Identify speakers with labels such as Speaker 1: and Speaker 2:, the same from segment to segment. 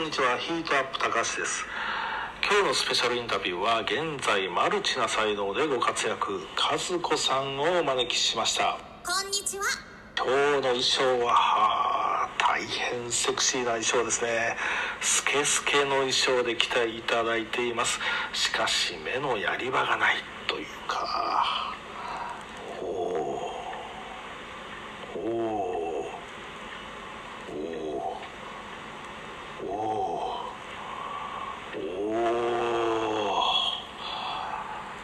Speaker 1: んにちは。ヒートアップ高橋です。今日のスペシャルインタビューは現在マルチな才能でご活躍。和子さんをお招きしました。
Speaker 2: こんにちは。
Speaker 1: 今日の衣装ははあ大変セクシーな衣装ですね。スケスケの衣装で来ていただいています。しかし目のやり場がない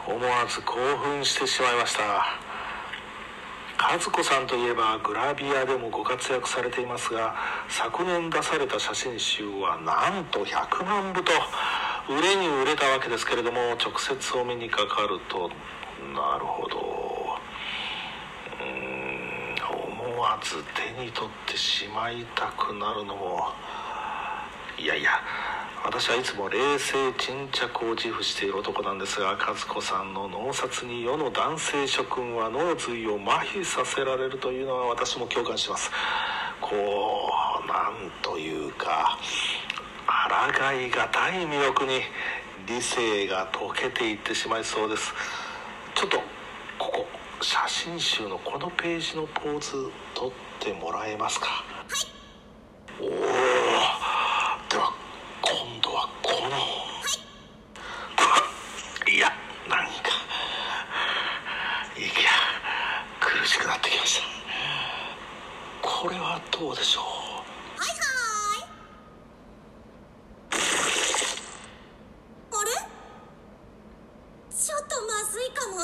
Speaker 1: 思わず興奮してしまいました。和子さんといえばグラビアでもご活躍されていますが昨年出された写真集はなんと100万部と売れに売れたわけですけれども直接お目にかかるとなるほど。うーん思わず手に取ってしまいたくなるのもいやいや私はいつも冷静沈着を自負している男なんですが和子さんの脳殺に世の男性諸君は脳髄を麻痺させられるというのは私も共感します。こうなんというか抗いがたい魅力に理性が溶けていってしまいそうです。ちょっとここ写真集のこのページのポーズ撮ってもらえますか？おおしくなってきました。これはどうでしょう？は
Speaker 2: いはい。あれ？ちょっとまずいかも。